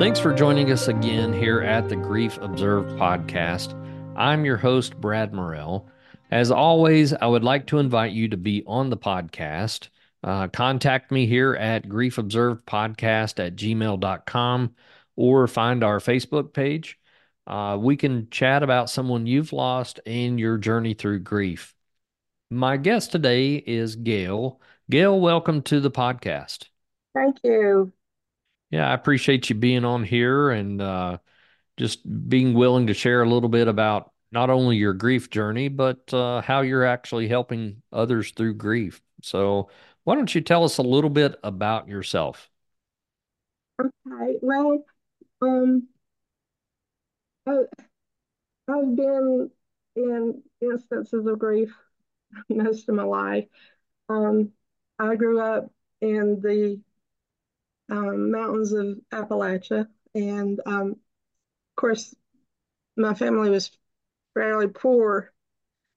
Thanks for joining us again here at the Grief Observed podcast. I'm your host, Brad Morrell. As always, I would like to invite you to be on the podcast. Uh, contact me here at Grief Observed Podcast at gmail.com or find our Facebook page. Uh, we can chat about someone you've lost and your journey through grief. My guest today is Gail. Gail, welcome to the podcast. Thank you. Yeah, I appreciate you being on here and uh, just being willing to share a little bit about not only your grief journey, but uh, how you're actually helping others through grief. So, why don't you tell us a little bit about yourself? Okay. Well, um, I, I've been in instances of grief most of my life. Um, I grew up in the um, mountains of Appalachia, and um, of course, my family was fairly poor,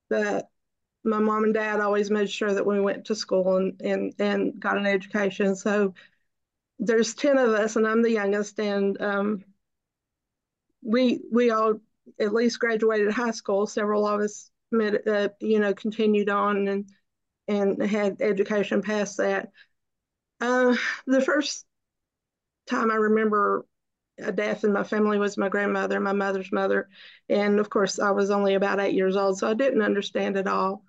but my mom and dad always made sure that we went to school and and and got an education. So there's ten of us, and I'm the youngest, and um, we we all at least graduated high school. Several of us, met, uh, you know, continued on and and had education past that. Uh, the first time I remember a death in my family was my grandmother, my mother's mother, and of course I was only about eight years old, so I didn't understand at all,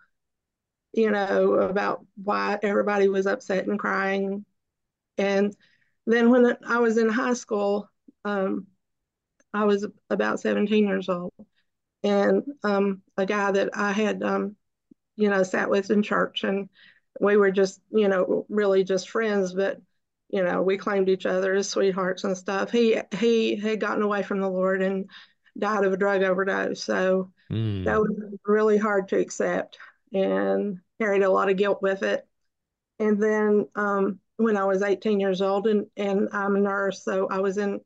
you know, about why everybody was upset and crying. And then when I was in high school, um, I was about 17 years old. And um, a guy that I had, um, you know, sat with in church, and we were just, you know, really just friends, but, you know, we claimed each other as sweethearts and stuff. He he had gotten away from the Lord and died of a drug overdose. So mm. that was really hard to accept and carried a lot of guilt with it. And then um, when I was 18 years old, and, and I'm a nurse, so I was in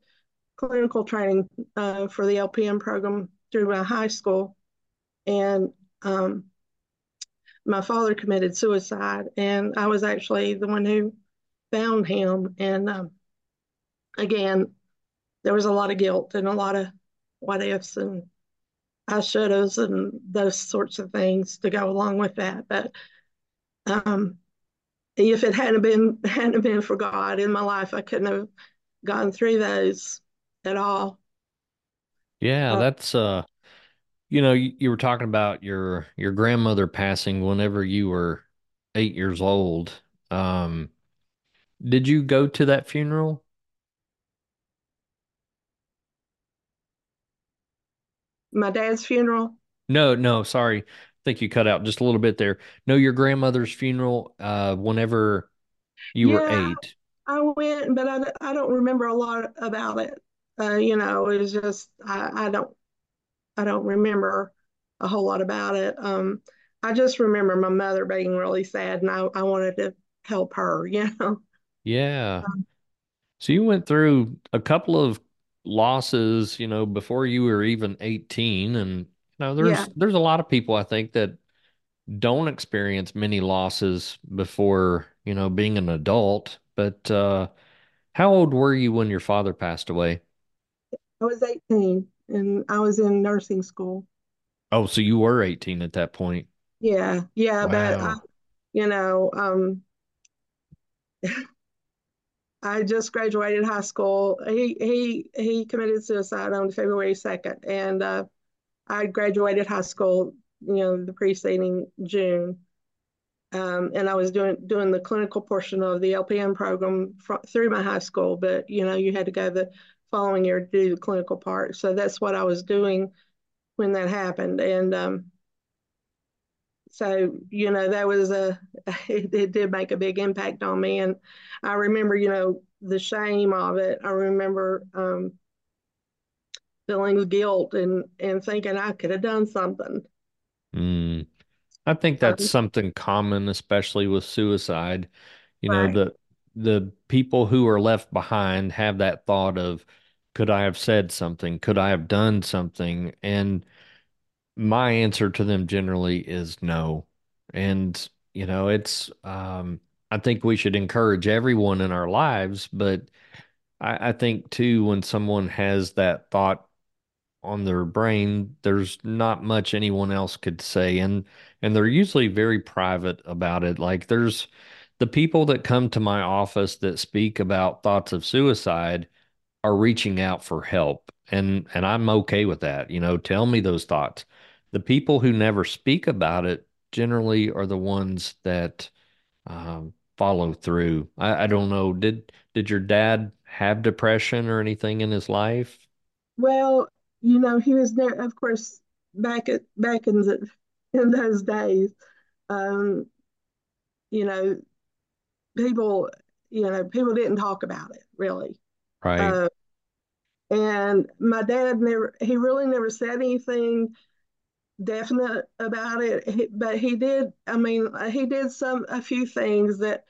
clinical training uh, for the LPN program through my high school. And um, my father committed suicide, and I was actually the one who found him. And um, again, there was a lot of guilt and a lot of what ifs and I should and those sorts of things to go along with that. But um, if it hadn't been hadn't been for God in my life, I couldn't have gone through those at all. Yeah, uh, that's uh you know, you, you were talking about your your grandmother passing whenever you were 8 years old. Um did you go to that funeral? My dad's funeral? No, no, sorry. I think you cut out just a little bit there. No, your grandmother's funeral uh whenever you yeah, were 8. I went, but I, I don't remember a lot about it. Uh, you know, it was just I, I don't I don't remember a whole lot about it. Um, I just remember my mother being really sad, and I, I wanted to help her. You know. Yeah. Um, so you went through a couple of losses, you know, before you were even 18 and you know there's yeah. there's a lot of people I think that don't experience many losses before, you know, being an adult, but uh how old were you when your father passed away? I was 18 and I was in nursing school. Oh, so you were 18 at that point. Yeah. Yeah, wow. but I, you know, um I just graduated high school. He he he committed suicide on February 2nd and uh I graduated high school, you know, the preceding June. Um, and I was doing doing the clinical portion of the LPN program fr- through my high school, but you know, you had to go the following year to do the clinical part. So that's what I was doing when that happened. And um, so, you know, that was a, it, it, did make a big impact on me. And I remember, you know, the shame of it. I remember um, feeling guilt and, and thinking I could have done something. Mm. I think that's um, something common, especially with suicide. You right. know, the the people who are left behind have that thought of, could I have said something? Could I have done something? And my answer to them generally is no. And, you know, it's, um, I think we should encourage everyone in our lives, but I, I think too, when someone has that thought on their brain, there's not much anyone else could say. And and they're usually very private about it. Like there's the people that come to my office that speak about thoughts of suicide are reaching out for help. And and I'm okay with that. You know, tell me those thoughts. The people who never speak about it generally are the ones that um, follow through. I, I don't know. Did did your dad have depression or anything in his life? Well, you know, he was there, of course, back at back in the in those days. Um, you know, people, you know, people didn't talk about it really. Right. Uh, and my dad never, he really never said anything definite about it, but he did, I mean, he did some, a few things that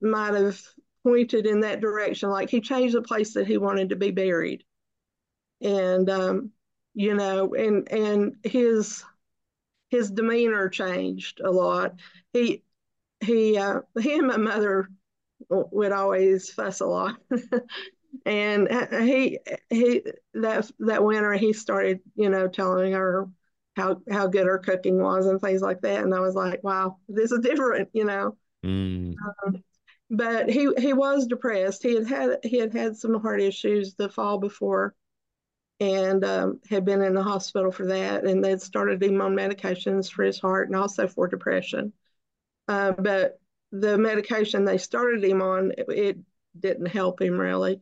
might have pointed in that direction. Like he changed the place that he wanted to be buried. And, um, you know, and, and his, his demeanor changed a lot. He, he, uh, he and my mother would always fuss a lot. and he he that that winter he started you know telling her how how good her cooking was and things like that. And i was like wow this is different you know? Mm. um, but he he was depressed. He had had he had had some heart issues the fall before and um, had been in the hospital for that. And they'd started him on medications for his heart and also for depression. Uh, but the medication they started him on it, it didn't help him really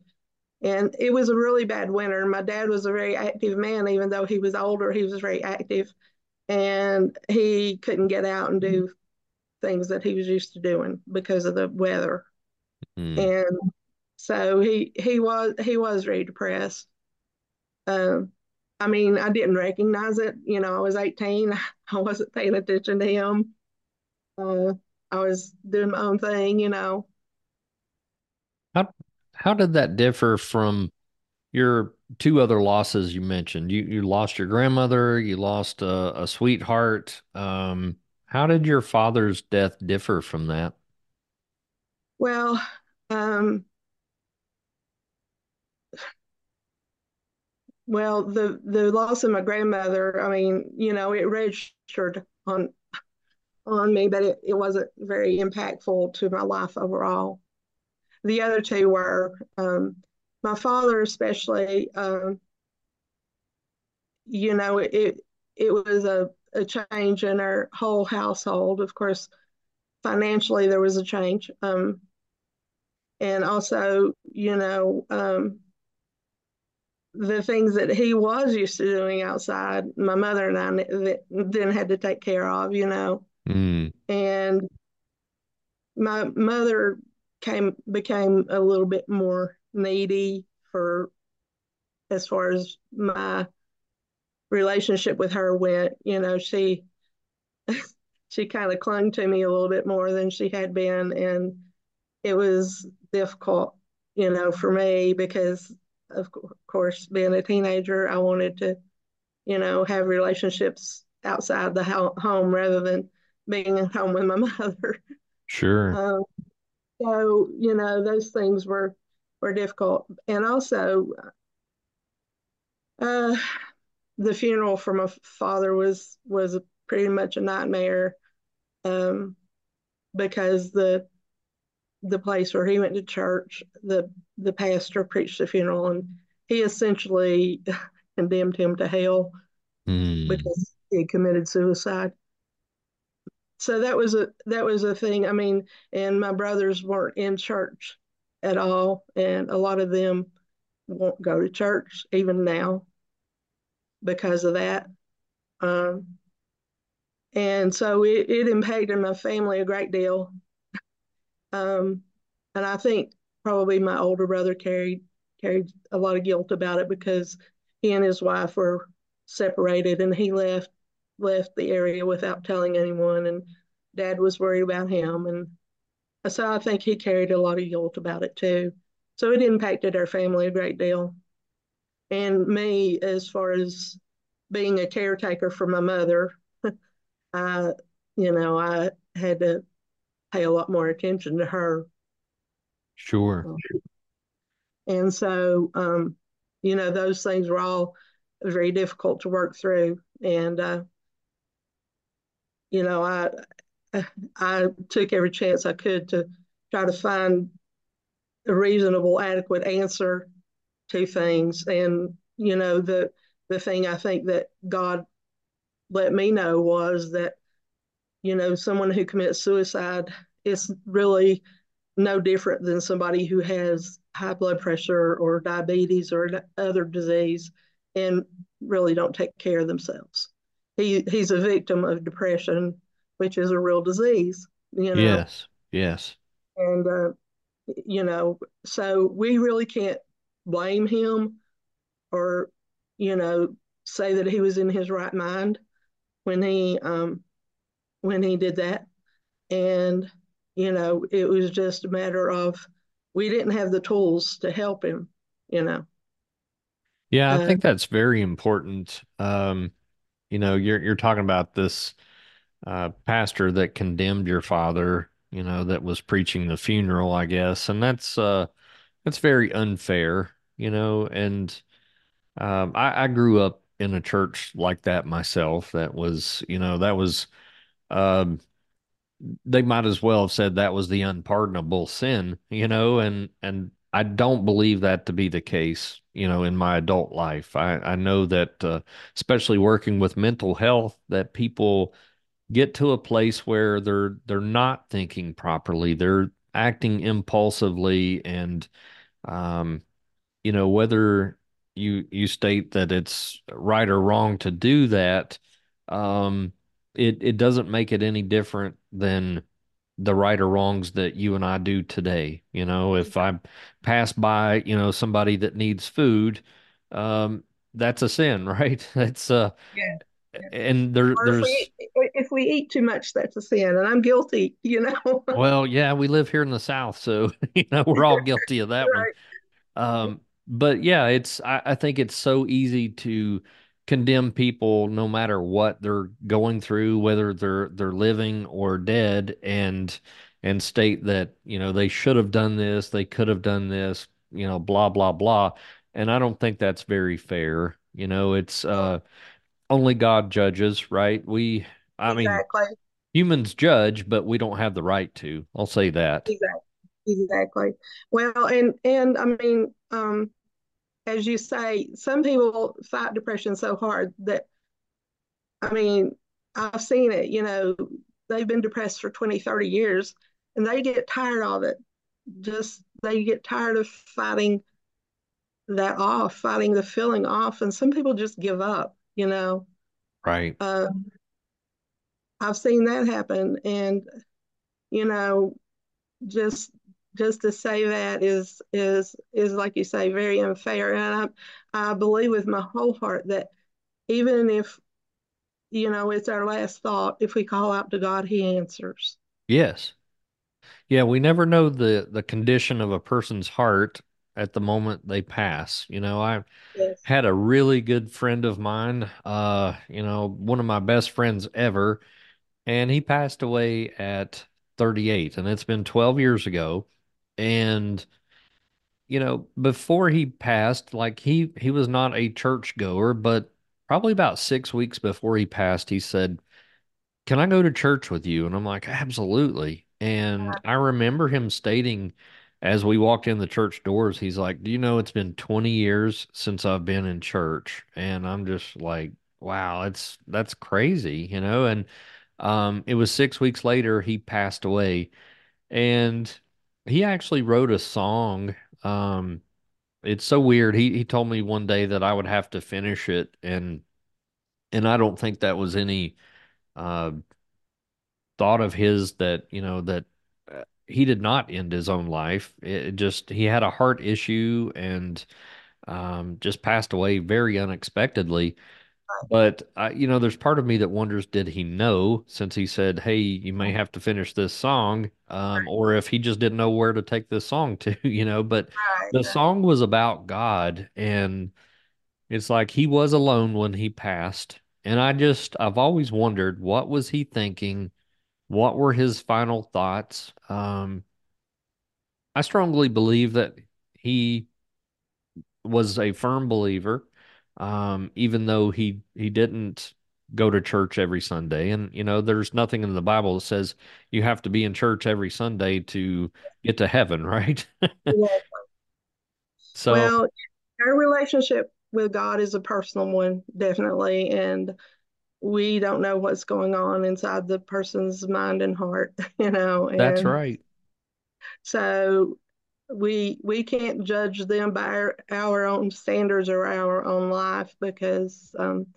and it was a really bad winter. My dad was a very active man, even though he was older, he was very active. And he couldn't get out and do things that he was used to doing because of the weather. Mm. And so he he was he was very depressed. Um, I mean, I didn't recognize it. You know, I was 18. I wasn't paying attention to him. Uh, I was doing my own thing, you know. How how did that differ from your two other losses you mentioned? You you lost your grandmother, you lost a, a sweetheart. Um, how did your father's death differ from that? Well, um, well, the the loss of my grandmother, I mean, you know, it registered on on me, but it, it wasn't very impactful to my life overall. The other two were um, my father, especially. Um, you know, it it was a, a change in our whole household. Of course, financially there was a change, um, and also, you know, um, the things that he was used to doing outside, my mother and I then had to take care of, you know. Mm. And my mother came became a little bit more needy for as far as my relationship with her went. You know, she she kind of clung to me a little bit more than she had been, and it was difficult, you know, for me because of course being a teenager, I wanted to, you know, have relationships outside the home rather than being at home with my mother. Sure. Um, so you know those things were were difficult, and also uh, the funeral for my father was was pretty much a nightmare um, because the the place where he went to church, the the pastor preached the funeral, and he essentially condemned him to hell mm. because he committed suicide. So that was a that was a thing. I mean, and my brothers weren't in church at all, and a lot of them won't go to church even now because of that. Um, and so it, it impacted my family a great deal. Um, and I think probably my older brother carried carried a lot of guilt about it because he and his wife were separated and he left left the area without telling anyone and dad was worried about him and so I think he carried a lot of guilt about it too. So it impacted our family a great deal. And me, as far as being a caretaker for my mother, I, you know, I had to pay a lot more attention to her. Sure. And so, um, you know, those things were all very difficult to work through. And, uh, you know, I, I took every chance I could to try to find a reasonable, adequate answer to things. And, you know, the, the thing I think that God let me know was that, you know, someone who commits suicide is really no different than somebody who has high blood pressure or diabetes or other disease and really don't take care of themselves. He he's a victim of depression, which is a real disease. You know. Yes. Yes. And uh, you know, so we really can't blame him or you know say that he was in his right mind when he um when he did that and you know it was just a matter of we didn't have the tools to help him you know yeah i uh, think that's very important um you know you're you're talking about this uh pastor that condemned your father you know that was preaching the funeral i guess and that's uh that's very unfair you know and um i i grew up in a church like that myself that was you know that was um they might as well have said that was the unpardonable sin, you know, and and I don't believe that to be the case, you know, in my adult life. I I know that uh, especially working with mental health that people get to a place where they're they're not thinking properly. They're acting impulsively and um you know whether you you state that it's right or wrong to do that um it it doesn't make it any different than the right or wrongs that you and I do today. You know, if I pass by, you know, somebody that needs food, um, that's a sin, right? It's uh yeah. And there, there's if we, if we eat too much, that's a sin, and I'm guilty. You know. well, yeah, we live here in the South, so you know we're all guilty of that right. one. Um, but yeah, it's I, I think it's so easy to condemn people no matter what they're going through, whether they're they're living or dead, and and state that you know they should have done this, they could have done this, you know, blah blah blah. And I don't think that's very fair. You know, it's uh, only God judges, right? We, I exactly. mean, humans judge, but we don't have the right to. I'll say that. Exactly. Exactly. Well, and and I mean, um, as you say, some people fight depression so hard that, I mean, I've seen it, you know, they've been depressed for 20, 30 years and they get tired of it. Just, they get tired of fighting that off, fighting the feeling off. And some people just give up, you know. Right. Uh, I've seen that happen. And, you know, just just to say that is is is like you say very unfair. And i i believe with my whole heart that even if you know it's our last thought if we call out to god he answers. Yes. Yeah we never know the the condition of a person's heart at the moment they pass. You know i yes. had a really good friend of mine uh you know one of my best friends ever and he passed away at 38 and it's been 12 years ago and you know before he passed like he he was not a church goer but probably about six weeks before he passed he said can i go to church with you? And i'm like absolutely. And i remember him stating as we walked in the church doors he's like do you know it's been 20 years since i've been in church? And i'm just like wow it's that's crazy you know? And um it was six weeks later he passed away. And he actually wrote a song. Um, it's so weird. He he told me one day that I would have to finish it, and and I don't think that was any uh, thought of his that you know that uh, he did not end his own life. It just he had a heart issue and um, just passed away very unexpectedly. But I, you know, there's part of me that wonders, did he know since he said, "Hey, you may have to finish this song," um, or if he just didn't know where to take this song to, you know? But the song was about God, and it's like he was alone when he passed. And I just, I've always wondered, what was he thinking? What were his final thoughts? Um, I strongly believe that he was a firm believer, um, even though he he didn't go to church every Sunday. And you know, there's nothing in the Bible that says you have to be in church every Sunday to get to heaven, right? Yeah. So Well, our relationship with God is a personal one, definitely, and we don't know what's going on inside the person's mind and heart, you know, that's and right. so we we can't judge them by our, our own standards or our own life because um,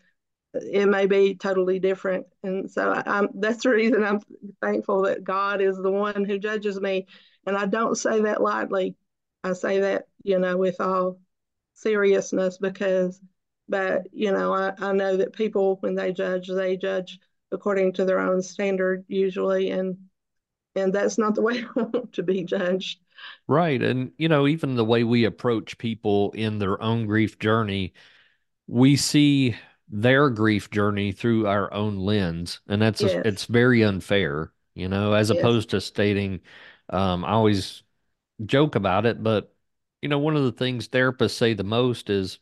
it may be totally different. And so I, that's the reason I'm thankful that God is the one who judges me. And I don't say that lightly. I say that, you know, with all seriousness because, but, you know, I, I know that people, when they judge, they judge according to their own standard usually. And, and that's not the way I want to be judged. Right. And, you know, even the way we approach people in their own grief journey, we see their grief journey through our own lens. And that's, a, it's very unfair, you know, as yes, opposed to stating, um, I always joke about it, but, you know, one of the things therapists say the most is,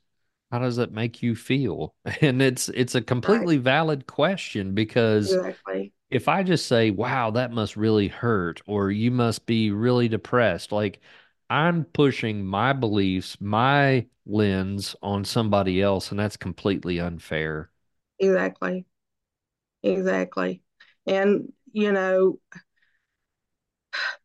how does that make you feel? And it's, it's a right, completely valid question because exactly, if I just say, wow, that must really hurt, or you must be really depressed, like I'm pushing my beliefs, my lens on somebody else, and that's completely unfair. exactly, exactly. And, you know,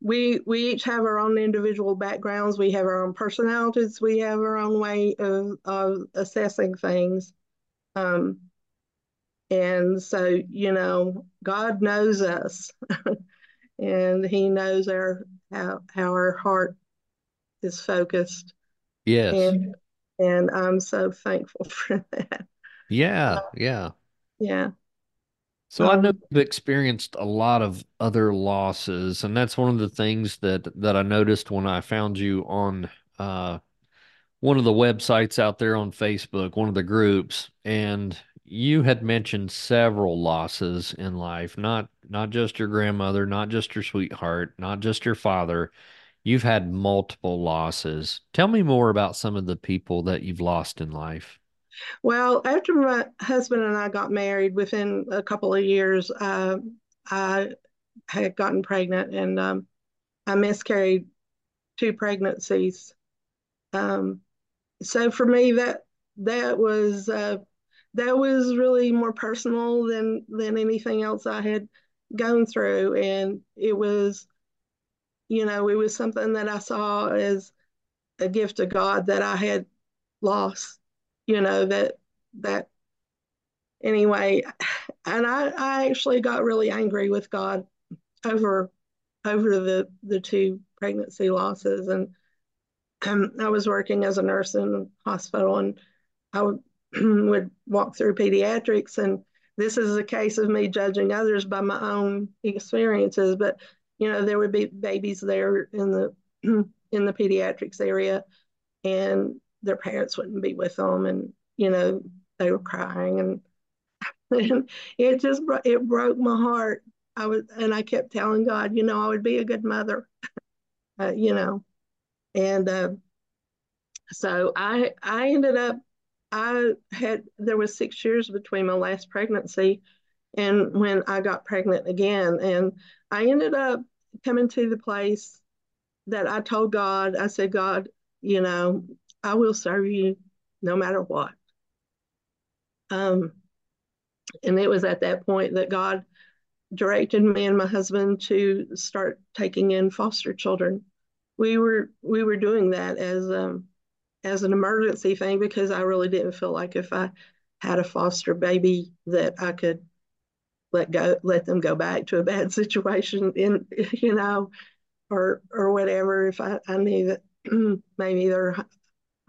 we we each have our own individual backgrounds we have our own personalities we have our own way of, of assessing things um, and so you know god knows us and he knows our how, how our heart is focused Yes. and and i'm so thankful for that Yeah. Yeah. yeah So I know um, you've experienced a lot of other losses, and that's one of the things that that I noticed when I found you on uh one of the websites out there on Facebook, one of the groups, and you had mentioned several losses in life, not not just your grandmother, not just your sweetheart, not just your father. You've had multiple losses. Tell me more about some of the people that you've lost in life. well after my husband and i got married within a couple of years uh, i had gotten pregnant and um, I miscarried two pregnancies. Um, so for me, that that was uh, that was really more personal than than anything else I had gone through, and it was you know it was something that I saw as a gift of God that I had lost. You know that that anyway, and I I actually got really angry with God over over the the two pregnancy losses and um, I was working as a nurse in a hospital and I would, would walk through pediatrics. And this is a case of me judging others by my own experiences. But, you know, there would be babies there in the, in the pediatrics area and their parents wouldn't be with them. And, you know, they were crying and, and it just, it broke my heart. I was, and I kept telling God, you know, I would be a good mother, uh, you know, and, uh, so I I ended up I had there was six years between my last pregnancy and when I got pregnant again, and I ended up coming to the place that I told God, I said, God, you know, I will serve you no matter what. Um, and it was at that point that God directed me and my husband to start taking in foster children. We were we were doing that as um, as an emergency thing because I really didn't feel like if I had a foster baby that I could let go let them go back to a bad situation in you know or or whatever. If I, I knew that maybe their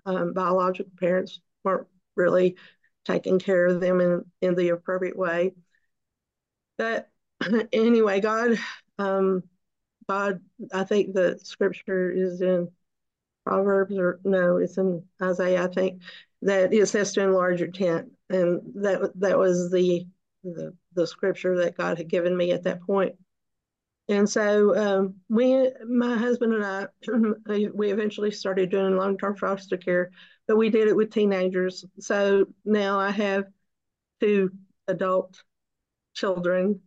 um, biological parents weren't really taking care of them in in the appropriate way. But anyway God um God I think the scripture is in Proverbs or no, it's in Isaiah, I think, that it says to enlarge your tent. And that that was the the, the scripture that God had given me at that point. and so um, we, my husband and I, we eventually started doing long-term foster care, but we did it with teenagers. So now I have two adult children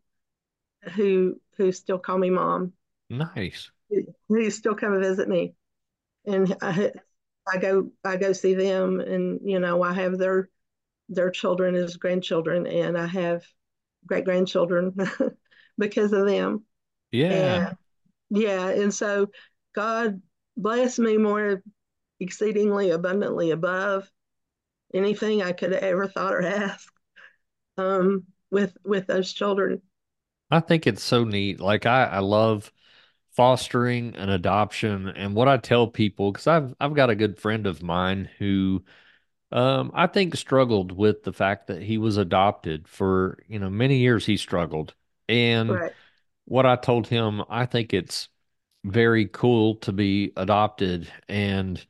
who who still call me mom. Nice. Who still come and visit me, and I, I go I go see them, and you know I have their their children as grandchildren, and I have great grandchildren because of them. Yeah. And, yeah, and so God blessed me more exceedingly abundantly above anything I could have ever thought or asked um, with with those children. I think it's so neat. Like I, I love fostering an adoption and what I tell people, because I've I've got a good friend of mine who um I think struggled with the fact that he was adopted for, you know, many years he struggled. And Right, what I told him, I think it's very cool to be adopted and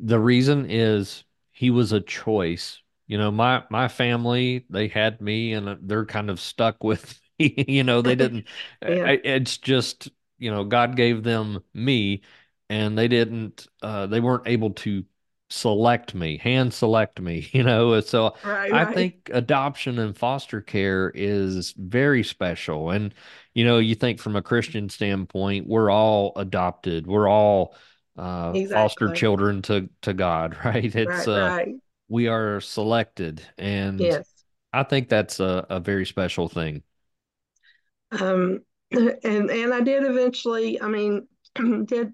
the reason is he was a choice. You know, my my family, they had me and they're kind of stuck with me. You know, they didn't yeah, I- it's just, you know, God gave them me and they didn't uh they weren't able to select me, hand select me, you know. So right, I right, think adoption and foster care is very special. And you know, you think from a Christian standpoint, we're all adopted. We're all uh, foster children to to God, right? It's right, uh, we are selected, and yes. I think that's a, a very special thing. Um, and and I did eventually. I mean, did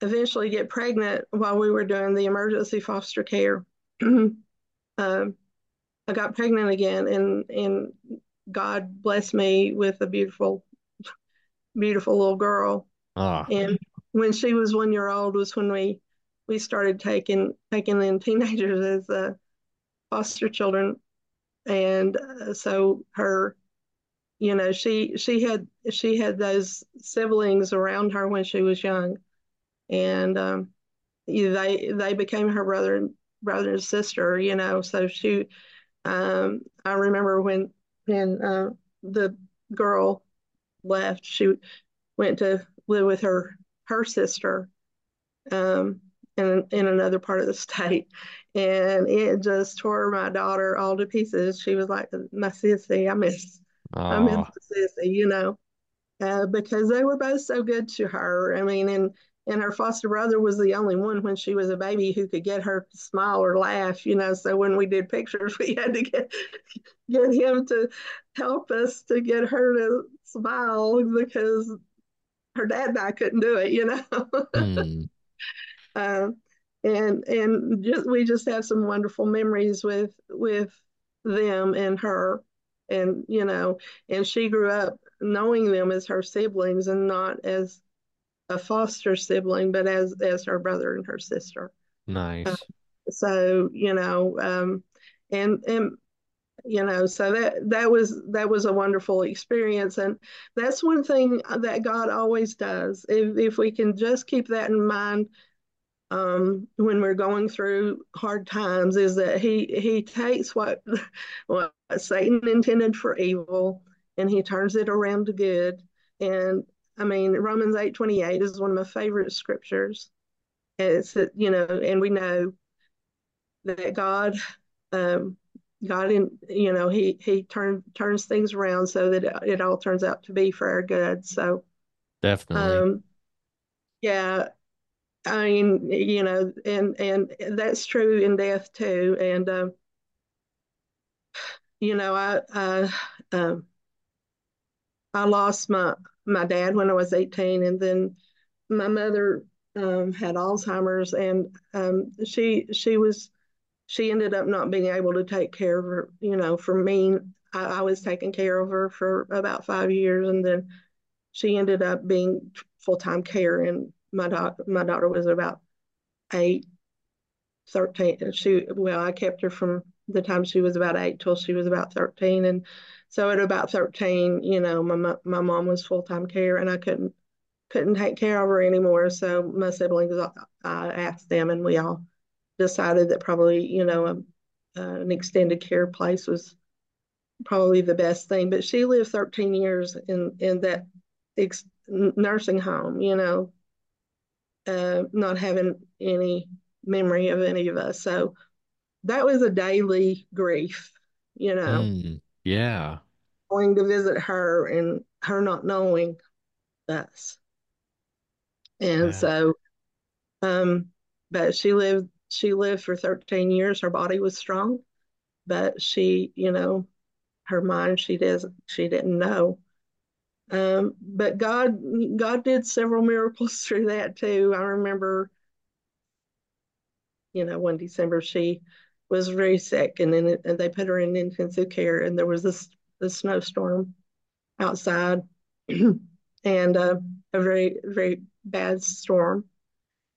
eventually get pregnant while we were doing the emergency foster care. um, I got pregnant again, and and God blessed me with a beautiful, beautiful little girl. Ah, And when she was one year old was when we we started taking taking in teenagers as uh, foster children, and uh, so her, you know, she she had she had those siblings around her when she was young, and um, they they became her brother and brother and sister, you know. So she, um, I remember when when uh, the girl left, she went to live with her her sister um, in in another part of the state, and it just tore my daughter all to pieces. She was like my sissy. I miss Ah, the sissy, you know, uh, because they were both so good to her. I mean, and and her foster brother was the only one when she was a baby who could get her to smile or laugh, you know. So when we did pictures, we had to get get him to help us to get her to smile because her dad and I couldn't do it, you know. hmm, Um, and and just we just have some wonderful memories with with them and her and you know and she grew up knowing them as her siblings and not as a foster sibling but as as her brother and her sister. Uh, nice, so you know um, and and you know so that that was that was a wonderful experience. And that's one thing that god always does. If if we can just keep that in mind um, when we're going through hard times is that he he takes what what Satan intended for evil and he turns it around to good. And I mean Romans eight twenty eight is one of my favorite scriptures. It's you know, and we know that God um, God in you know he he turn, turns things around so that it, it all turns out to be for our good. So definitely. um, yeah, I mean, you know, and and that's true in death too. And um, you know, I I um, I lost my my dad when I was 18, and then my mother um, had Alzheimer's, and um, she she was she ended up not being able to take care of her. You know, for me, I, I was taking care of her for about five years, and then she ended up being full time care, and my daughter my daughter was about eight 13 she well i kept her from the time she was about eight till she was about 13 and so at about 13 you know my my mom was full-time care and i couldn't couldn't take care of her anymore so my siblings i asked them and we all decided that probably you know a, uh, an extended care place was probably the best thing but she lived 13 years in in that ex- nursing home, you know, uh, not having any memory of any of us. So that was a daily grief, you know. Mm, yeah. Going to visit her and her not knowing us. And Yeah. so, um, but she lived, she lived for 13 years. Her body was strong, but she, you know, her mind, she doesn't, she didn't know. Um, but God, God did several miracles through that too. I remember, you know, one December she was very sick, and then it, and they put her in intensive care, and there was this, this snowstorm outside, and uh, a very very bad storm,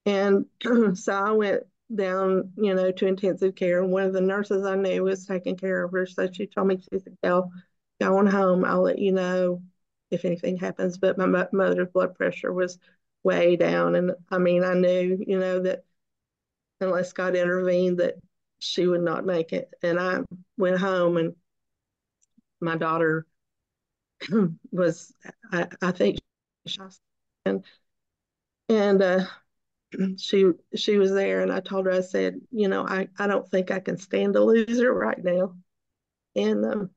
and so I went down, you know, to intensive care, and one of the nurses I knew was taking care of her, so she told me, she said, "Go, go on home. I'll let you know if anything happens." But my mother's blood pressure was way down, and I mean, I knew, you know, that unless God intervened, that she would not make it. And I went home, and my daughter was, I, I think, she, and and uh, she she was there, and I told her, I said, you know, I I don't think I can stand to lose her right now, and um,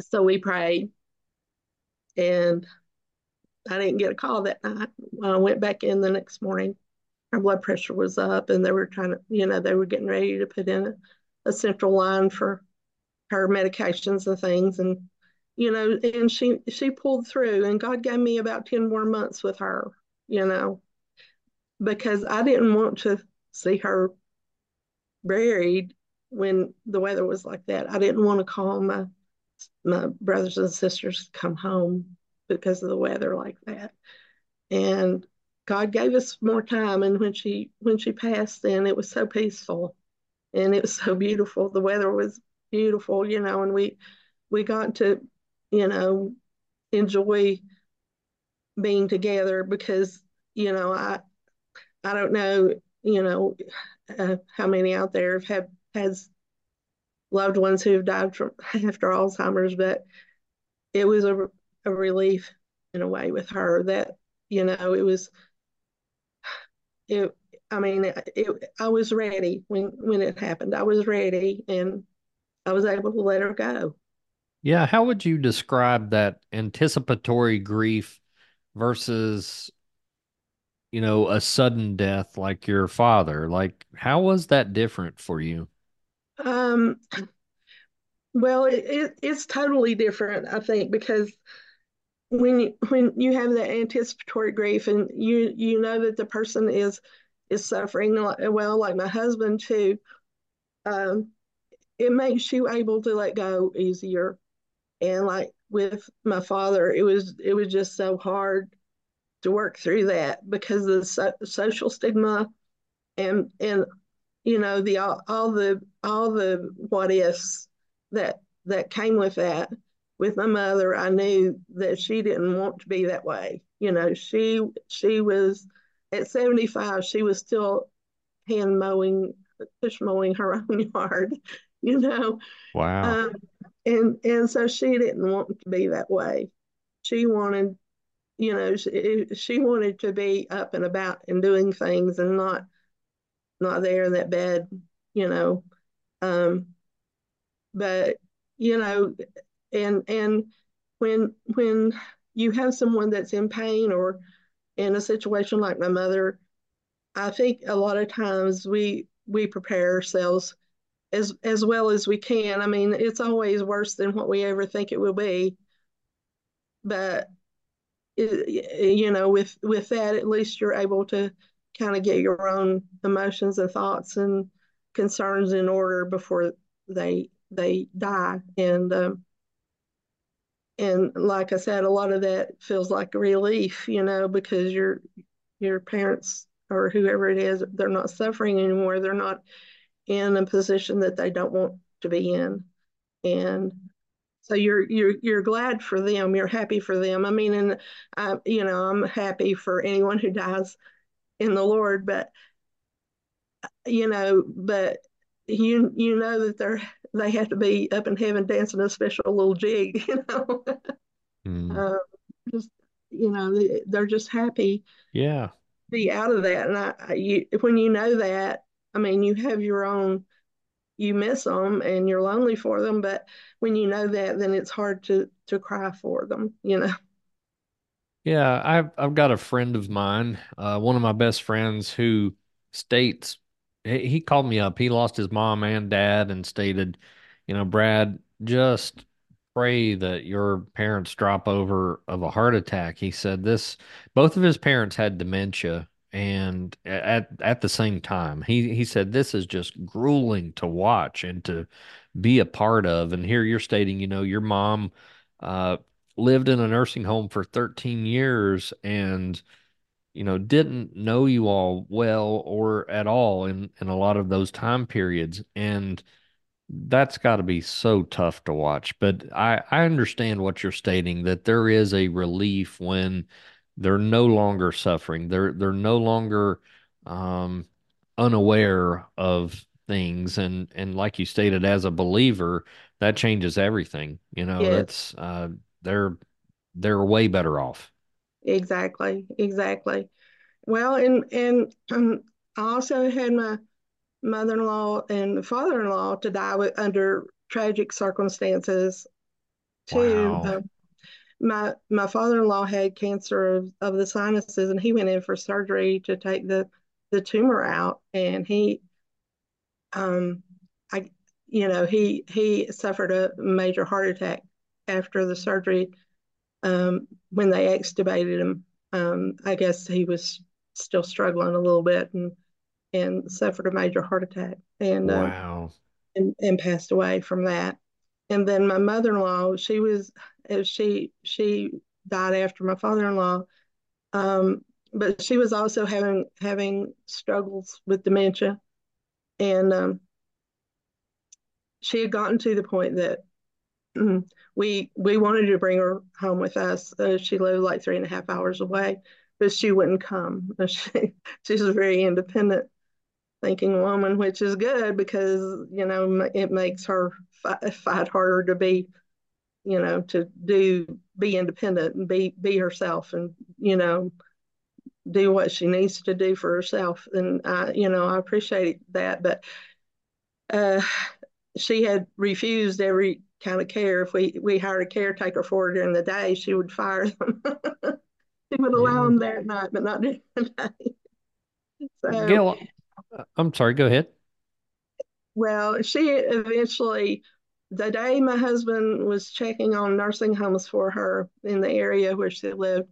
so we prayed, and I didn't get a call that night. When I went back in the next morning, her blood pressure was up, and they were trying to, you know, they were getting ready to put in a, a central line for her medications and things, and you know, and she she pulled through, and God gave me about ten more months with her, you know, because I didn't want to see her buried when the weather was like that. I didn't want to call my my brothers and sisters come home because of the weather like that. And God gave us more time and when she when she passed then it was so peaceful and it was so beautiful. The weather was beautiful, you know, and we we got to, you know, enjoy being together because, you know, I I don't know, you know, uh, how many out there have had has loved ones who have died from after Alzheimer's, but it was a, a relief in a way with her that you know it was it I mean it, it, I was ready when when it happened. I was ready and I was able to let her go. Yeah, how would you describe that anticipatory grief versus you know a sudden death like your father? Like how was that different for you? Um well it, it, it's totally different I think because when you, when you have that anticipatory grief and you you know that the person is is suffering well like my husband too um, it makes you able to let go easier. And like with my father it was it was just so hard to work through that because of the so, social stigma and and you know the all, all the all the what ifs that that came with that with my mother, I knew that she didn't want to be that way. You know, she she was at 75, she was still hand mowing, push mowing her own yard, you know. Wow. Um, and and so she didn't want to be that way. She wanted, you know, she, she wanted to be up and about and doing things and not not there in that bed, you know. Um, but you know, and and when when you have someone that's in pain or in a situation like my mother i think a lot of times we we prepare ourselves as as well as we can i mean it's always worse than what we ever think it will be but it, you know with with that at least you're able to kind of get your own emotions and thoughts and concerns in order before they they die and um, and like I said, a lot of that feels like relief, you know, because your your parents or whoever it is, they're not suffering anymore. They're not in a position that they don't want to be in, and so you're you're you're glad for them. You're happy for them. I mean, and I, you know, I'm happy for anyone who dies in the Lord, but you know, but you you know that they're they have to be up in heaven dancing a special little jig, you know. Mm. Uh, just you know, they're just happy Yeah. to be out of that. And I, you, when you know that, I mean, you have your own, you miss them and you're lonely for them, but when you know that, then it's hard to to cry for them, you know. Yeah, I've I've got a friend of mine, uh, one of my best friends, who states he, he called me up. He lost his mom and dad, and stated, you know, Brad, just pray that your parents drop over of a heart attack. He said this. Both of his parents had dementia, and at at the same time, he he said this is just grueling to watch and to be a part of. And here you're stating, you know, your mom. Uh, lived in a nursing home for 13 years and you know didn't know you all well or at all in in a lot of those time periods. And that's got to be so tough to watch. But i i understand what you're stating that there is a relief when they're no longer suffering. They're they're no longer um unaware of things. And and like you stated as a believer that changes everything. You know that's uh they're they're way better off. exactly, exactly. Well, and and um, I also had my mother-in-law and father-in-law to die with, under tragic circumstances too. Wow. Um, my my father-in-law had cancer of, of the sinuses, and he went in for surgery to take the the tumor out, and he um I you know he he suffered a major heart attack after the surgery um, when they extubated him. Um, I guess he was still struggling a little bit and and suffered a major heart attack and um, and, and passed away from that. And then my mother-in-law, she was she she died after my father-in-law, um, but she was also having having struggles with dementia, and um, she had gotten to the point that we we wanted to bring her home with us. Uh, she lived like three and a half hours away, but she wouldn't come. She, she's a very independent thinking woman, which is good because you know it makes her fight, fight harder to be, you know, to do be independent and be be herself and you know do what she needs to do for herself. And I, you know, I appreciate that, but uh, she had refused every kind of care. If we we hired a caretaker for her during the day, she would fire them. she would allow Yeah. them there at night, but not during the day. So, Gail, uh, I'm sorry, go ahead. well, she eventually, the day my husband was checking on nursing homes for her in the area where she lived,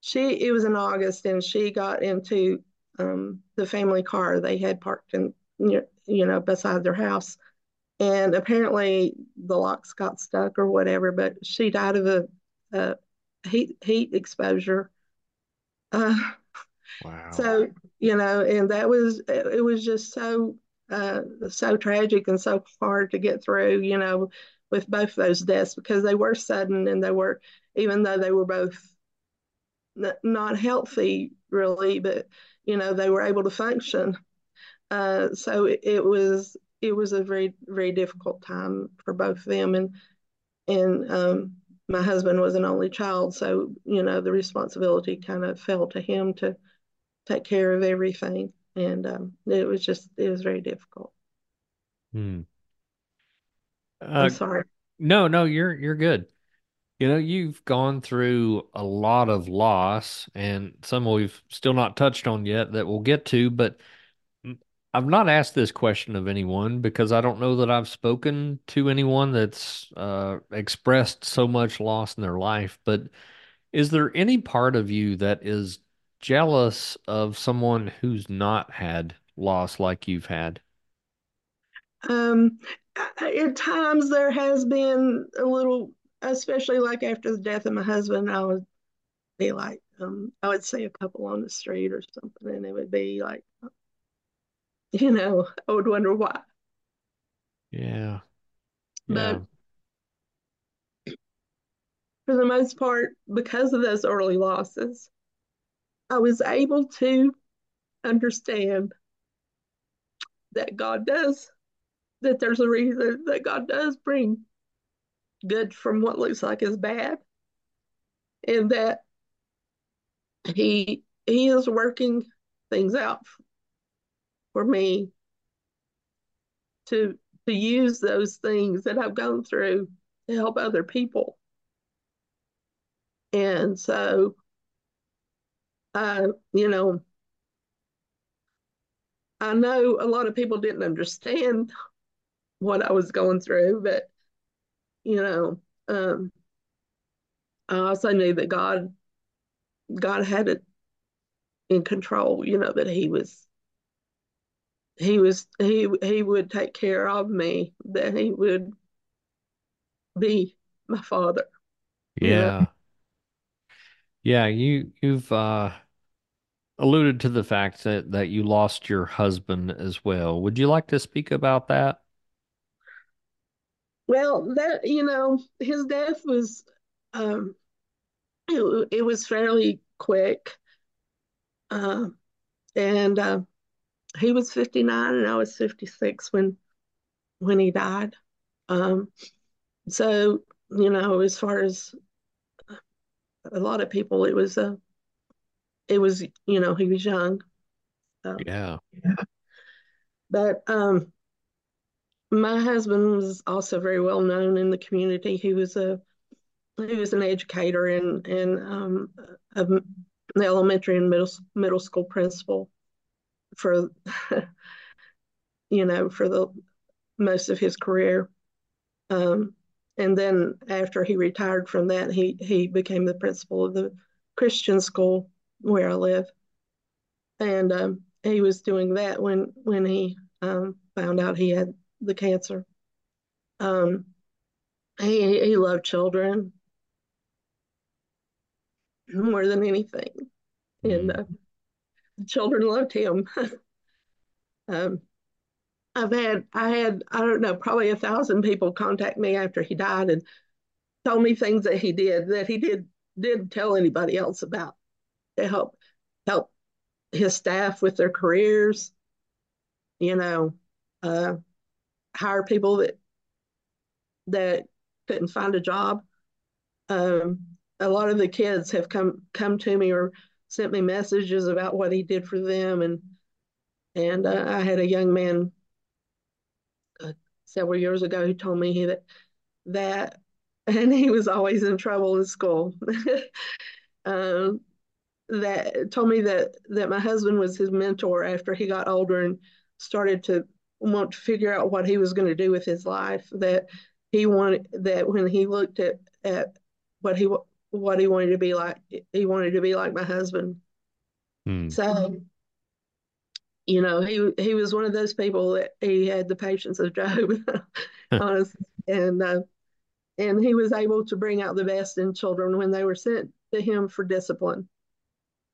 she it was in August, and she got into um, the family car they had parked in you know beside their house and apparently the locks got stuck or whatever. But she died of a, a heat heat exposure. Uh, Wow. so you know, and that was it was just so uh, so tragic and so hard to get through. You know, with both those deaths because they were sudden and they were even though they were both n- not healthy really, but you know they were able to function. Uh, so it, it was it was a very very difficult time for both of them and and um, my husband was an only child so you know the responsibility kind of fell to him to take care of everything and um, it was just it was very difficult Hmm. i'm Uh, sorry no, no, you're you're good. You know, you've gone through a lot of loss and some we've still not touched on yet that we'll get to, but I've not asked this question of anyone because I don't know that I've spoken to anyone that's uh, expressed so much loss in their life. But is there any part of you that is jealous of someone who's not had loss like you've had? um, at times there has been a little especially like after the death of my husband i would be like um, i would see a couple on the street or something and it would be like you know i would wonder why Yeah, but yeah. for the most part, because of those early losses, I was able to understand that God does, that there's a reason that God does bring good from what looks like is bad, and that he he is working things out for me to to use those things that I've gone through to help other people. And so, uh, you know, I know a lot of people didn't understand what I was going through, but you know, um, I also knew that God, God had it in control. You know that He was, He was, He He would take care of me. That He would be my father. Yeah. You know? Yeah, you you've uh alluded to the fact that that you lost your husband as well. Would you like to speak about that? Well, that you know, his death was um it, it was fairly quick. Uh, and uh, he was 59 and I was 56 when when he died. Um, so, you know, as far as a lot of people, it was a, it was, you know, he was young. So, yeah. But um, my husband was also very well known in the community. He was a he was an educator and and um, an elementary and middle middle school principal for you know for the most of his career. Um, and then after he retired from that, he he became the principal of the Christian school where I live, and um, he was doing that when when he um, found out he had the cancer. Um, he he loved children more than anything, mm-hmm. and uh, children loved him. um, I've had I had I don't know probably a thousand people contact me after he died and told me things that he did that he did didn't tell anybody else about to help help his staff with their careers. You know, uh, hire people that that couldn't find a job. Um, a lot of the kids have come come to me or sent me messages about what he did for them and and uh, I had a young man uh, several years ago who told me that that and he was always in trouble in school. um, that told me that that my husband was his mentor after he got older and started to want to figure out what he was going to do with his life. That he wanted that when he looked at at what he what he wanted to be like, he wanted to be like my husband. Hmm. So you know, he he was one of those people that he had the patience of Job, honestly, and uh, and he was able to bring out the best in children when they were sent to him for discipline.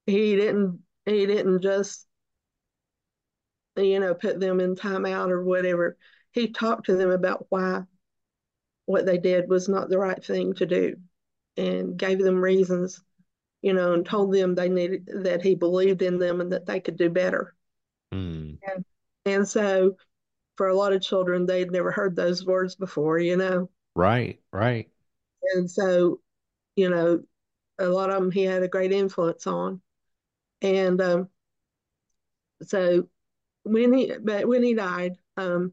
He didn't he didn't just you know put them in timeout or whatever. He talked to them about why what they did was not the right thing to do, and gave them reasons, you know, and told them they needed that he believed in them and that they could do better Mm. And, and so for a lot of children, they'd never heard those words before, you know? Right, right. And so, you know, a lot of them he had a great influence on. And um, so when he, but when he died, um,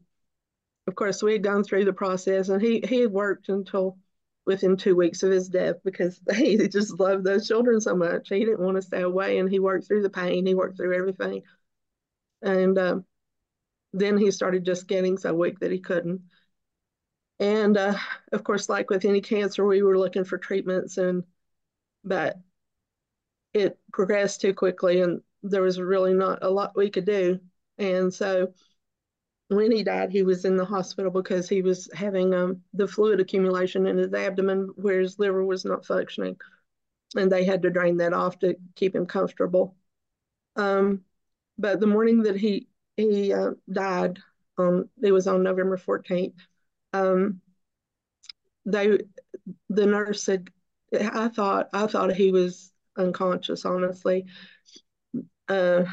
of course, we had gone through the process and he, he had worked until within two weeks of his death because he just loved those children so much. He didn't want to stay away and he worked through the pain, he worked through everything. And uh, then he started just getting so weak that he couldn't. And uh, of course, like with any cancer, we were looking for treatments, and but it progressed too quickly, and there was really not a lot we could do. And so when he died, he was in the hospital because he was having um, the fluid accumulation in his abdomen where his liver was not functioning. And they had to drain that off to keep him comfortable. Um, but the morning that he he uh, died, um, it was on November 14th. Um, they, the nurse said, I thought I thought he was unconscious. Honestly, uh,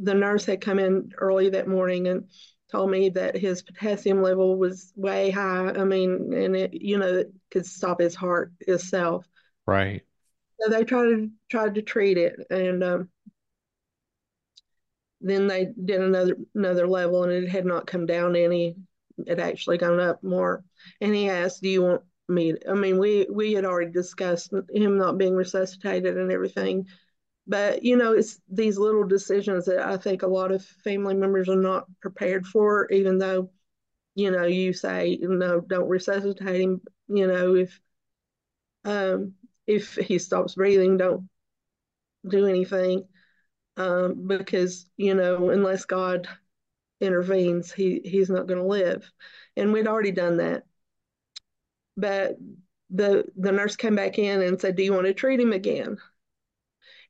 the nurse had come in early that morning and told me that his potassium level was way high. I mean, and it, you know, it could stop his heart itself. Right. So they tried to tried to treat it, and um, then they did another another level, and it had not come down any. It actually gone up more. And he asked, "Do you want me?" To, I mean, we we had already discussed him not being resuscitated and everything, but you know, it's these little decisions that I think a lot of family members are not prepared for, even though you know you say no, don't resuscitate him. You know, if um, if he stops breathing, don't do anything um, because you know unless God intervenes, he he's not going to live, and we'd already done that. But the the nurse came back in and said, "Do you want to treat him again?"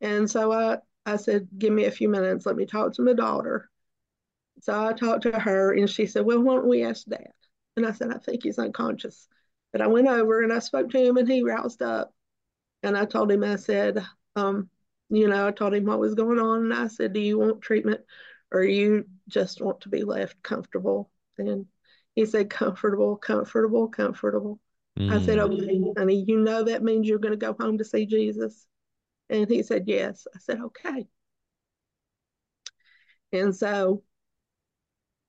And so I I said, "Give me a few minutes. Let me talk to my daughter." So I talked to her, and she said, "Well, why don't we ask Dad?" And I said, "I think he's unconscious." But I went over and I spoke to him, and he roused up. And I told him, I said, um, you know, I told him what was going on, and I said, "Do you want treatment, or you just want to be left comfortable?" And he said, "Comfortable, comfortable, comfortable." Mm. I said, "Okay, honey, you know that means you're going to go home to see Jesus." And he said, "Yes." I said, "Okay." And so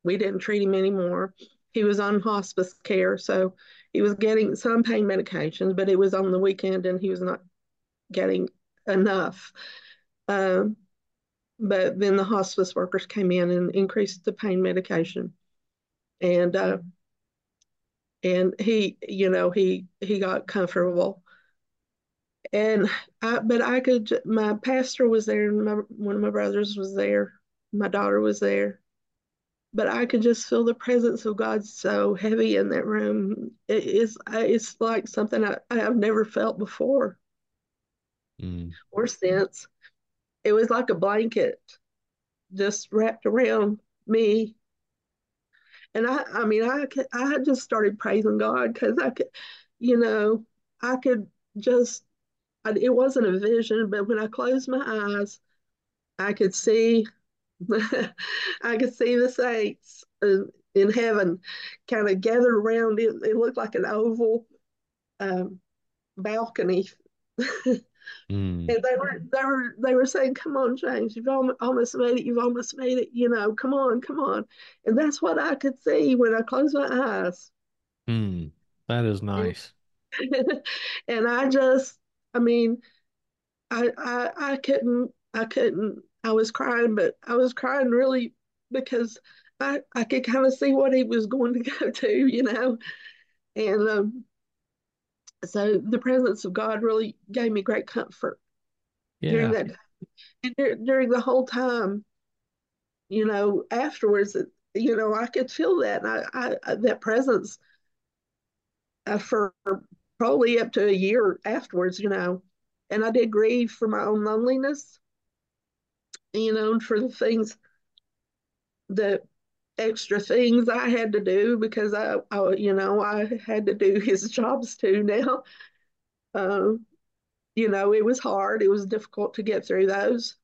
we didn't treat him anymore. He was on hospice care, so he was getting some pain medications, but it was on the weekend and he was not getting enough. Um, but then the hospice workers came in and increased the pain medication, and uh, and he, you know, he he got comfortable. And I, but I could. My pastor was there, and my, one of my brothers was there. My daughter was there, but I could just feel the presence of God so heavy in that room. It is, it's like something I, I have never felt before mm. or since. It was like a blanket just wrapped around me. And I, I mean, I, could, I just started praising God because I could, you know, I could just, I, it wasn't a vision, but when I closed my eyes, I could see, I could see the saints in, in heaven kind of gathered around it. It looked like an oval um, balcony Mm. And they were they were they were saying, "Come on, James, you've almost made it. You've almost made it. You know, come on, come on." And that's what I could see when I closed my eyes. Mm. That is nice. and I just, I mean, I I I couldn't I couldn't. I was crying, but I was crying really because I I could kind of see what he was going to go to, you know, and um, so the presence of God really gave me great comfort yeah. during that time. and during the whole time you know afterwards you know i could feel that I, I that presence uh, for probably up to a year afterwards you know and i did grieve for my own loneliness you know and for the things the extra things I had to do because I, I you know, I had to do his jobs too now. Um, you know, it was hard. It was difficult to get through those.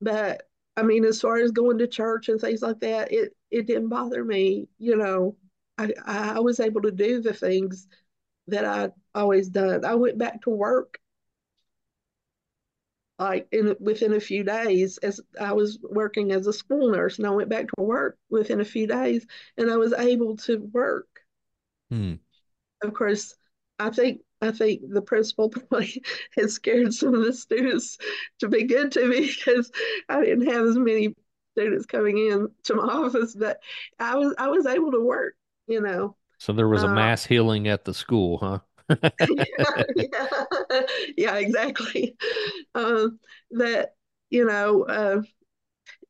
But I mean, as far as going to church and things like that, it it didn't bother me. You know, I I was able to do the things that I'd always done. I went back to work like in within a few days as I was working as a school nurse and I went back to work within a few days and I was able to work. Hmm. Of course, I think I think the principal probably had scared some of the students to be good to me because I didn't have as many students coming in to my office, but I was I was able to work, you know. So there was a uh, mass healing at the school, huh? yeah, yeah, yeah, exactly. Uh, that you know, uh,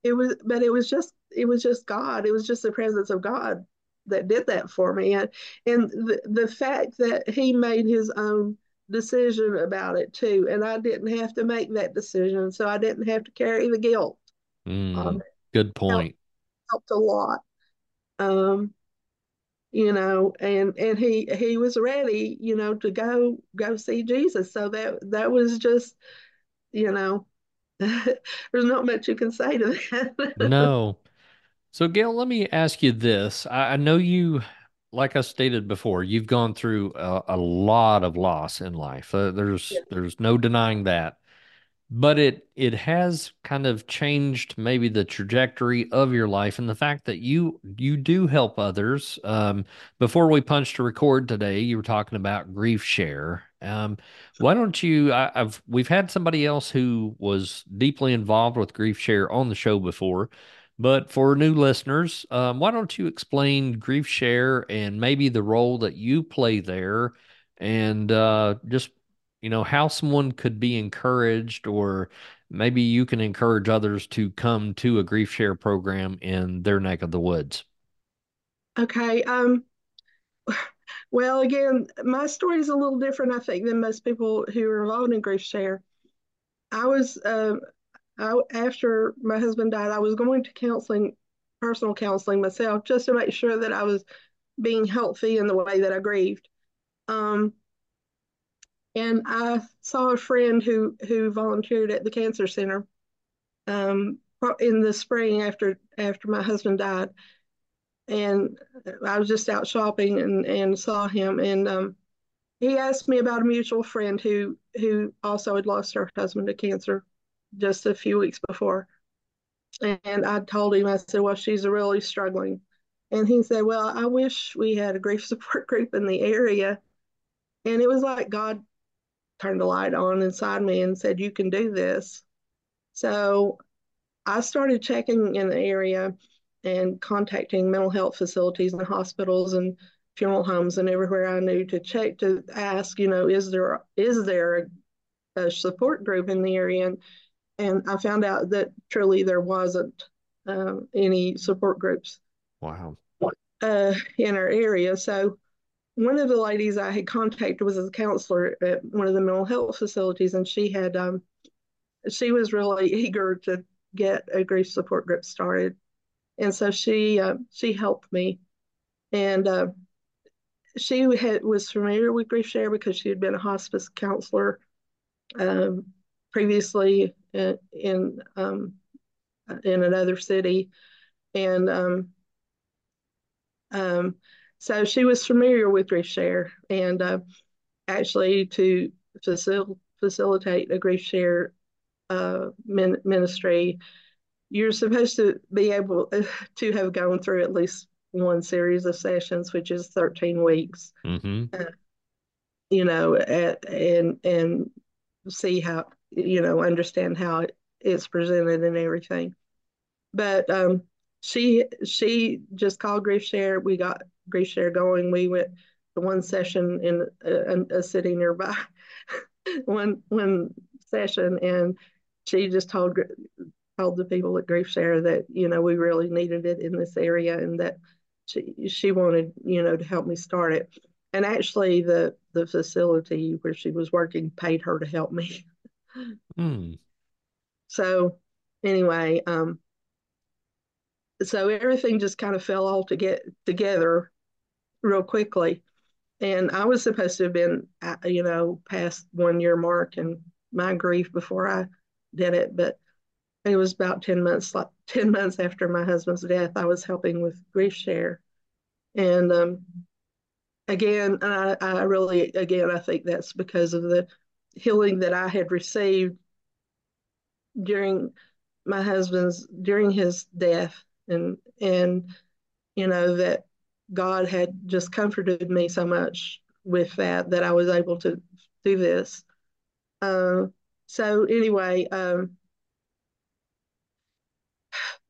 it was, but it was just, it was just God. It was just the presence of God that did that for me, and and the the fact that He made His own decision about it too, and I didn't have to make that decision, so I didn't have to carry the guilt. Mm, good point. Helped, helped a lot. Um, you know and and he he was ready you know to go go see jesus so that that was just you know there's not much you can say to that no so gail let me ask you this I, I know you like I stated before, you've gone through a, a lot of loss in life. Uh, there's Yeah. there's no denying that. But it it has kind of changed maybe the trajectory of your life and the fact that you you do help others. Um, before we punched to record today, you were talking about grief share. Um, why don't you? I, I've we've had somebody else who was deeply involved with grief share on the show before. But for new listeners, um, why don't you explain grief share and maybe the role that you play there, and uh, just you know how someone could be encouraged, or maybe you can encourage others to come to a grief share program in their neck of the woods. Okay. Um, well, again, my story is a little different, I think, than most people who are involved in grief share. I was, um, I, after my husband died, I was going to counseling, personal counseling myself, just to make sure that I was being healthy in the way that I grieved. Um, and I saw a friend who who volunteered at the cancer center um, in the spring after after my husband died, and I was just out shopping and and saw him, and um, he asked me about a mutual friend who who also had lost her husband to cancer just a few weeks before, and I told him I said, well, she's really struggling, and he said, well, I wish we had a grief support group in the area, and it was like God turned a light on inside me and said, You can do this. So I started checking in the area and contacting mental health facilities and hospitals and funeral homes and everywhere I knew to check to ask, you know, is there is there a, a support group in the area? And, and I found out that truly there wasn't uh, any support groups. Wow. Uh, in our area. So one of the ladies I had contacted was a counselor at one of the mental health facilities, and she had um, she was really eager to get a grief support group started, and so she uh, she helped me, and uh, she had was familiar with grief share because she had been a hospice counselor um, previously in in, um, in another city, and um, um, so she was familiar with grief share and uh, actually to facil- facilitate a grief share uh, min- ministry, you're supposed to be able to have gone through at least one series of sessions, which is 13 weeks. Mm-hmm. Uh, you know, at, and and see how you know understand how it's presented and everything. But um, she she just called grief share. We got grief share going. We went to one session in a, a city nearby, one one session, and she just told told the people at grief share that you know we really needed it in this area and that she she wanted you know to help me start it. And actually, the the facility where she was working paid her to help me. Mm. So anyway, um, so everything just kind of fell all to get together real quickly. And I was supposed to have been, uh, you know, past one year mark and my grief before I did it, but it was about 10 months, like 10 months after my husband's death, I was helping with grief share. And um, again, I, I really, again, I think that's because of the healing that I had received during my husband's, during his death and and you know that God had just comforted me so much with that that I was able to do this. Uh, so anyway, um,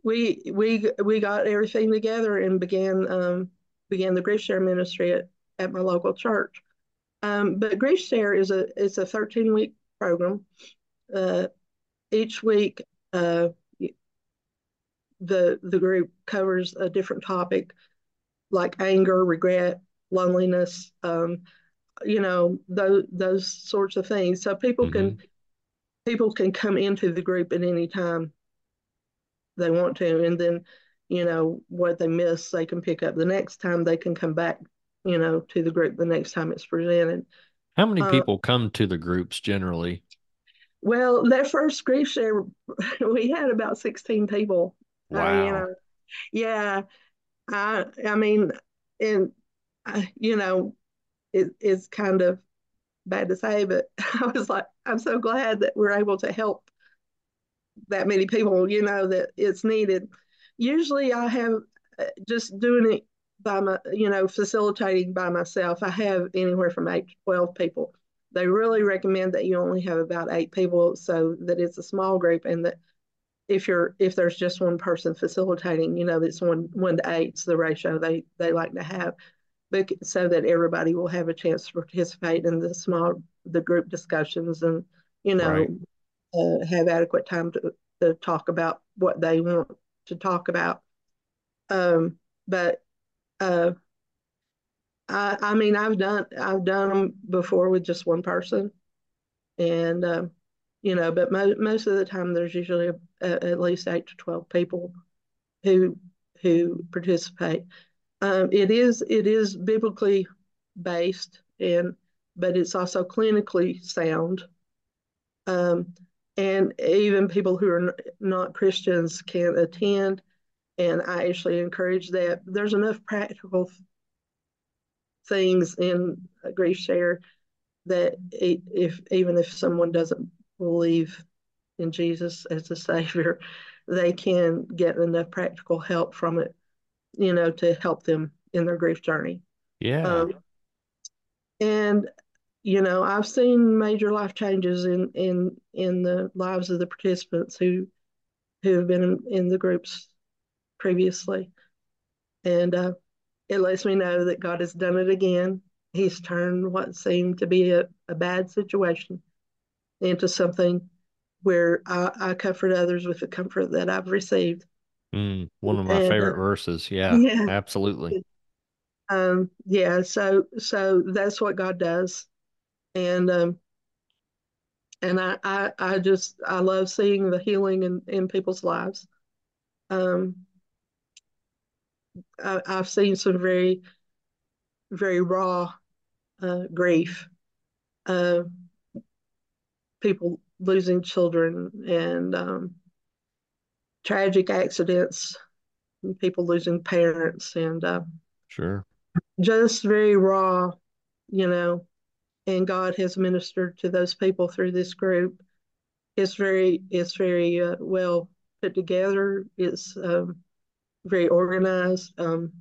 we we we got everything together and began um, began the grief share ministry at, at my local church. Um, but grief share is a it's a 13 week program. Uh, each week, uh, the the group covers a different topic like anger, regret, loneliness, um, you know, those those sorts of things. So people mm-hmm. can people can come into the group at any time they want to, and then you know what they miss, they can pick up the next time. They can come back, you know, to the group the next time it's presented. How many uh, people come to the groups generally? Well, that first grief share, we had about 16 people Wow. Uh, you know, yeah. I I mean, and I, you know, it, it's kind of bad to say, but I was like, I'm so glad that we're able to help that many people, you know, that it's needed. Usually I have uh, just doing it by my, you know, facilitating by myself. I have anywhere from eight to 12 people. They really recommend that you only have about eight people so that it's a small group and that if you're if there's just one person facilitating, you know, it's one one to eight's the ratio they they like to have, but so that everybody will have a chance to participate in the small the group discussions and you know right. uh, have adequate time to to talk about what they want to talk about. Um, but uh, I, I mean, I've done I've done them before with just one person, and um, you know, but mo- most of the time there's usually a, a, at least eight to twelve people who who participate. Um, it is it is biblically based, and but it's also clinically sound. Um, and even people who are not Christians can attend. And I actually encourage that. There's enough practical things in Grief Share that if even if someone doesn't believe in Jesus as a savior, they can get enough practical help from it, you know, to help them in their grief journey. Yeah. Um, and you know, I've seen major life changes in in in the lives of the participants who who have been in, in the groups previously, and uh, it lets me know that God has done it again. He's turned what seemed to be a, a bad situation into something where I, I comfort others with the comfort that I've received. Mm, one of my and, favorite uh, verses. Yeah, yeah, absolutely. Um, yeah, so so that's what God does, and um, and I, I I just I love seeing the healing in in people's lives. Um, I, have seen some very very raw uh, grief. Uh, people losing children and um, tragic accidents, and people losing parents, and uh, sure, just very raw, you know. And God has ministered to those people through this group. It's very, it's very uh, well put together. It's um, very organized, um,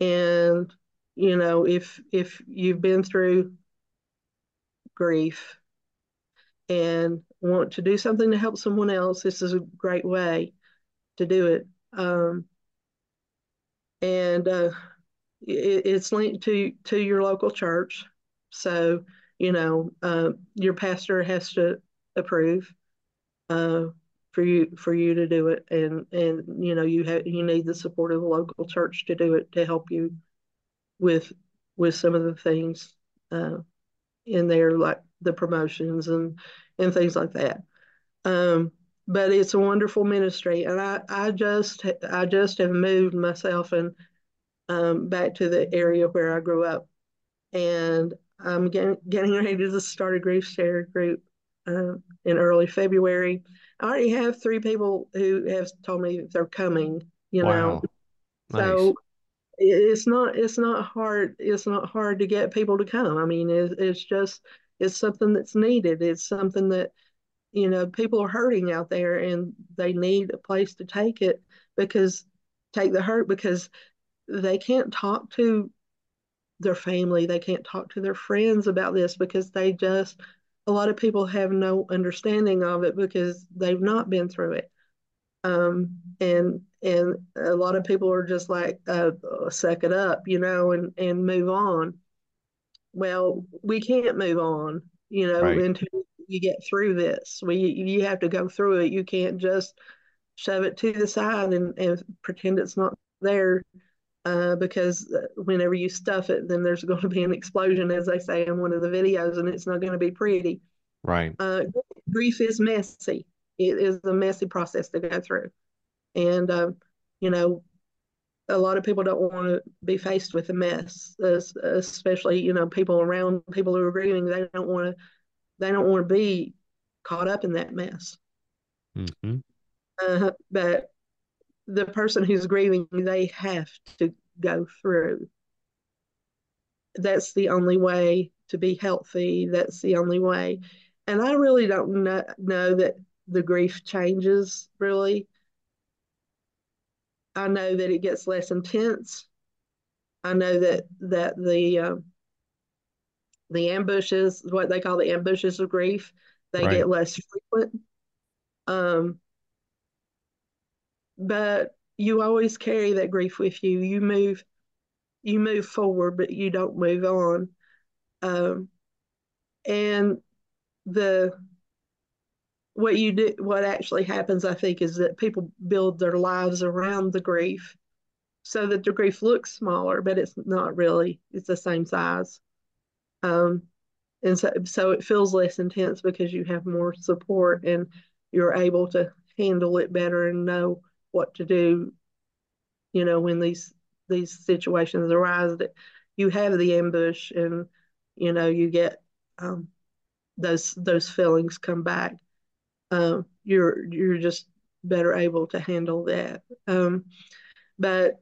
and you know, if if you've been through grief and want to do something to help someone else, this is a great way to do it. Um, and uh, it, it's linked to to your local church, so you know uh, your pastor has to approve uh, for you for you to do it, and and you know you have you need the support of the local church to do it to help you with with some of the things uh, in there like the promotions and and things like that. Um, but it's a wonderful ministry, and I I just I just have moved myself and um, back to the area where I grew up, and I'm getting getting ready to start a grief share group uh, in early February. I already have three people who have told me they're coming. You wow. know, nice. so it's not it's not hard it's not hard to get people to come. I mean, it, it's just it's something that's needed. It's something that, you know, people are hurting out there and they need a place to take it because take the hurt because they can't talk to their family, they can't talk to their friends about this because they just a lot of people have no understanding of it because they've not been through it. Um, and and a lot of people are just like uh, suck it up, you know, and and move on well, we can't move on, you know, right. until you get through this. We you have to go through it. You can't just shove it to the side and, and pretend it's not there. Uh, because whenever you stuff it, then there's going to be an explosion, as they say in one of the videos, and it's not going to be pretty. Right. Uh, grief is messy. It is a messy process to go through, and uh, you know a lot of people don't want to be faced with a mess, especially you know people around people who are grieving. They don't want to they don't want to be caught up in that mess. Mm-hmm. Uh, but the person who's grieving, they have to go through that's the only way to be healthy. That's the only way. And I really don't know, know that the grief changes really. I know that it gets less intense. I know that that the uh, the ambushes, what they call the ambushes of grief, they right. get less frequent. Um, but you always carry that grief with you. You move, you move forward, but you don't move on. Um, and the what you do, what actually happens, I think, is that people build their lives around the grief, so that the grief looks smaller, but it's not really. It's the same size. Um, and so, so it feels less intense because you have more support and you're able to handle it better and know what to do you know when these these situations arise that you have the ambush and you know you get um, those those feelings come back uh, you're you're just better able to handle that. Um, but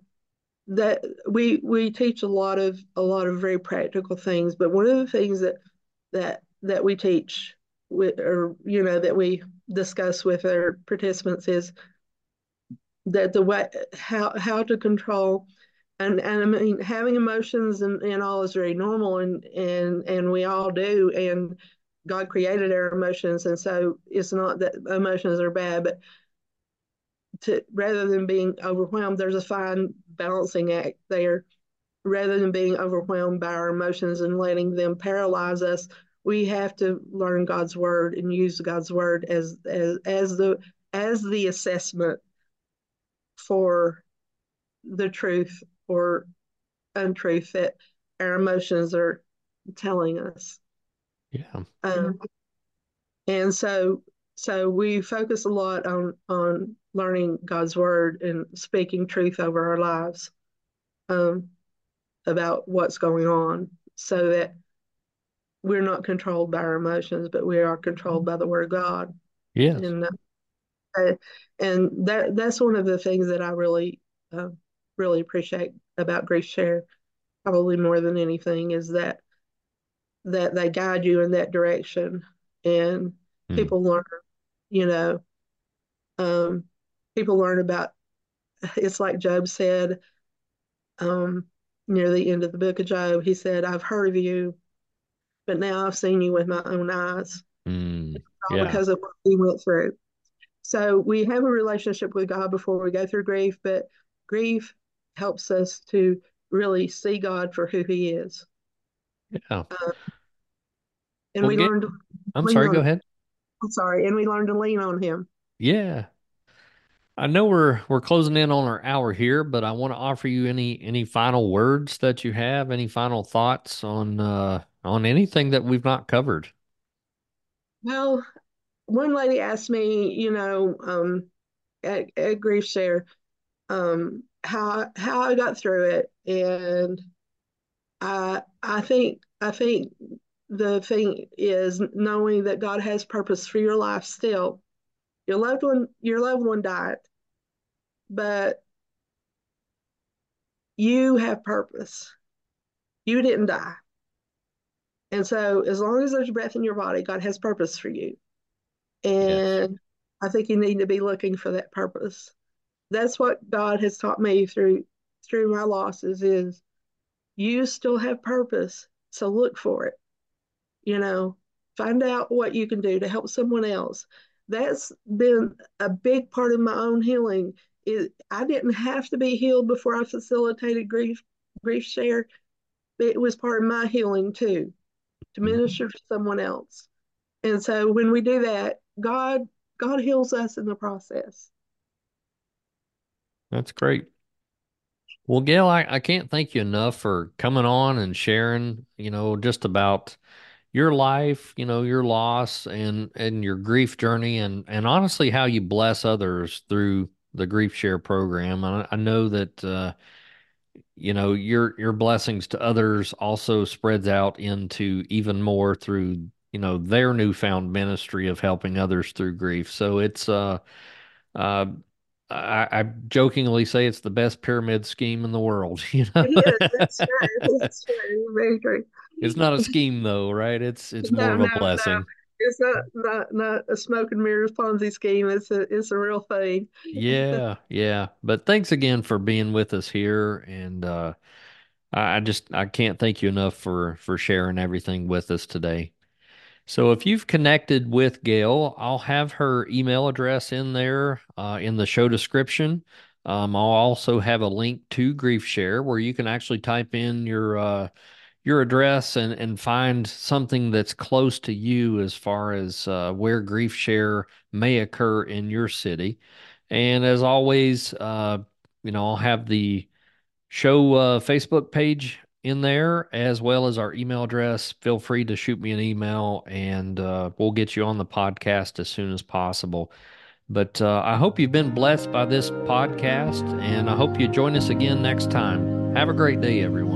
that we we teach a lot of a lot of very practical things but one of the things that that that we teach with or you know that we discuss with our participants is that the way how how to control and and I mean having emotions and, and all is very normal and and and we all do and God created our emotions and so it's not that emotions are bad but to rather than being overwhelmed there's a fine balancing act there rather than being overwhelmed by our emotions and letting them paralyze us we have to learn God's word and use God's word as as as the as the assessment for the truth or untruth that our emotions are telling us. Yeah. Um, and so so we focus a lot on on learning God's word and speaking truth over our lives um, about what's going on so that we're not controlled by our emotions, but we are controlled by the word of God. Yes. And uh, and that that's one of the things that I really uh, really appreciate about Grief Share, probably more than anything, is that that they guide you in that direction, and mm. people learn, you know, um, people learn about. It's like Job said, um, near the end of the book of Job. He said, "I've heard of you, but now I've seen you with my own eyes." Mm. Yeah. because of what we went through. So we have a relationship with God before we go through grief, but grief helps us to really see God for who He is. Yeah. Uh, and well, we get, learn to. I'm sorry. Go ahead. I'm sorry, and we learned to lean on Him. Yeah. I know we're we're closing in on our hour here, but I want to offer you any any final words that you have, any final thoughts on uh on anything that we've not covered. Well, one lady asked me, you know, um, at, at Grief Share, um, how how I got through it, and I I think I think the thing is knowing that God has purpose for your life still. Your loved one, your loved one died, but you have purpose. You didn't die. And so, as long as there's breath in your body, God has purpose for you. And yes. I think you need to be looking for that purpose. That's what God has taught me through through my losses is you still have purpose. So look for it. You know, find out what you can do to help someone else. That's been a big part of my own healing. Is I didn't have to be healed before I facilitated grief grief share. It was part of my healing too, to mm-hmm. minister to someone else. And so when we do that, God God heals us in the process. That's great. Well, Gail, I, I can't thank you enough for coming on and sharing, you know, just about your life, you know, your loss and and your grief journey and and honestly how you bless others through the grief share program. I, I know that uh, you know your your blessings to others also spreads out into even more through you know their newfound ministry of helping others through grief. So it's uh, uh, I, I jokingly say it's the best pyramid scheme in the world. You know, It is. True. True. Very true. It's not a scheme though, right? It's it's more of a no, no. blessing. It's not not not a smoke and mirrors Ponzi scheme. It's a it's a real thing. Yeah, yeah. But thanks again for being with us here, and uh, I, I just I can't thank you enough for for sharing everything with us today. So if you've connected with Gail, I'll have her email address in there uh, in the show description. Um, I'll also have a link to GriefShare where you can actually type in your uh, your address and and find something that's close to you as far as uh, where GriefShare may occur in your city. And as always, uh, you know, I'll have the show uh, Facebook page in there as well as our email address. Feel free to shoot me an email and uh, we'll get you on the podcast as soon as possible. But uh, I hope you've been blessed by this podcast and I hope you join us again next time. Have a great day, everyone.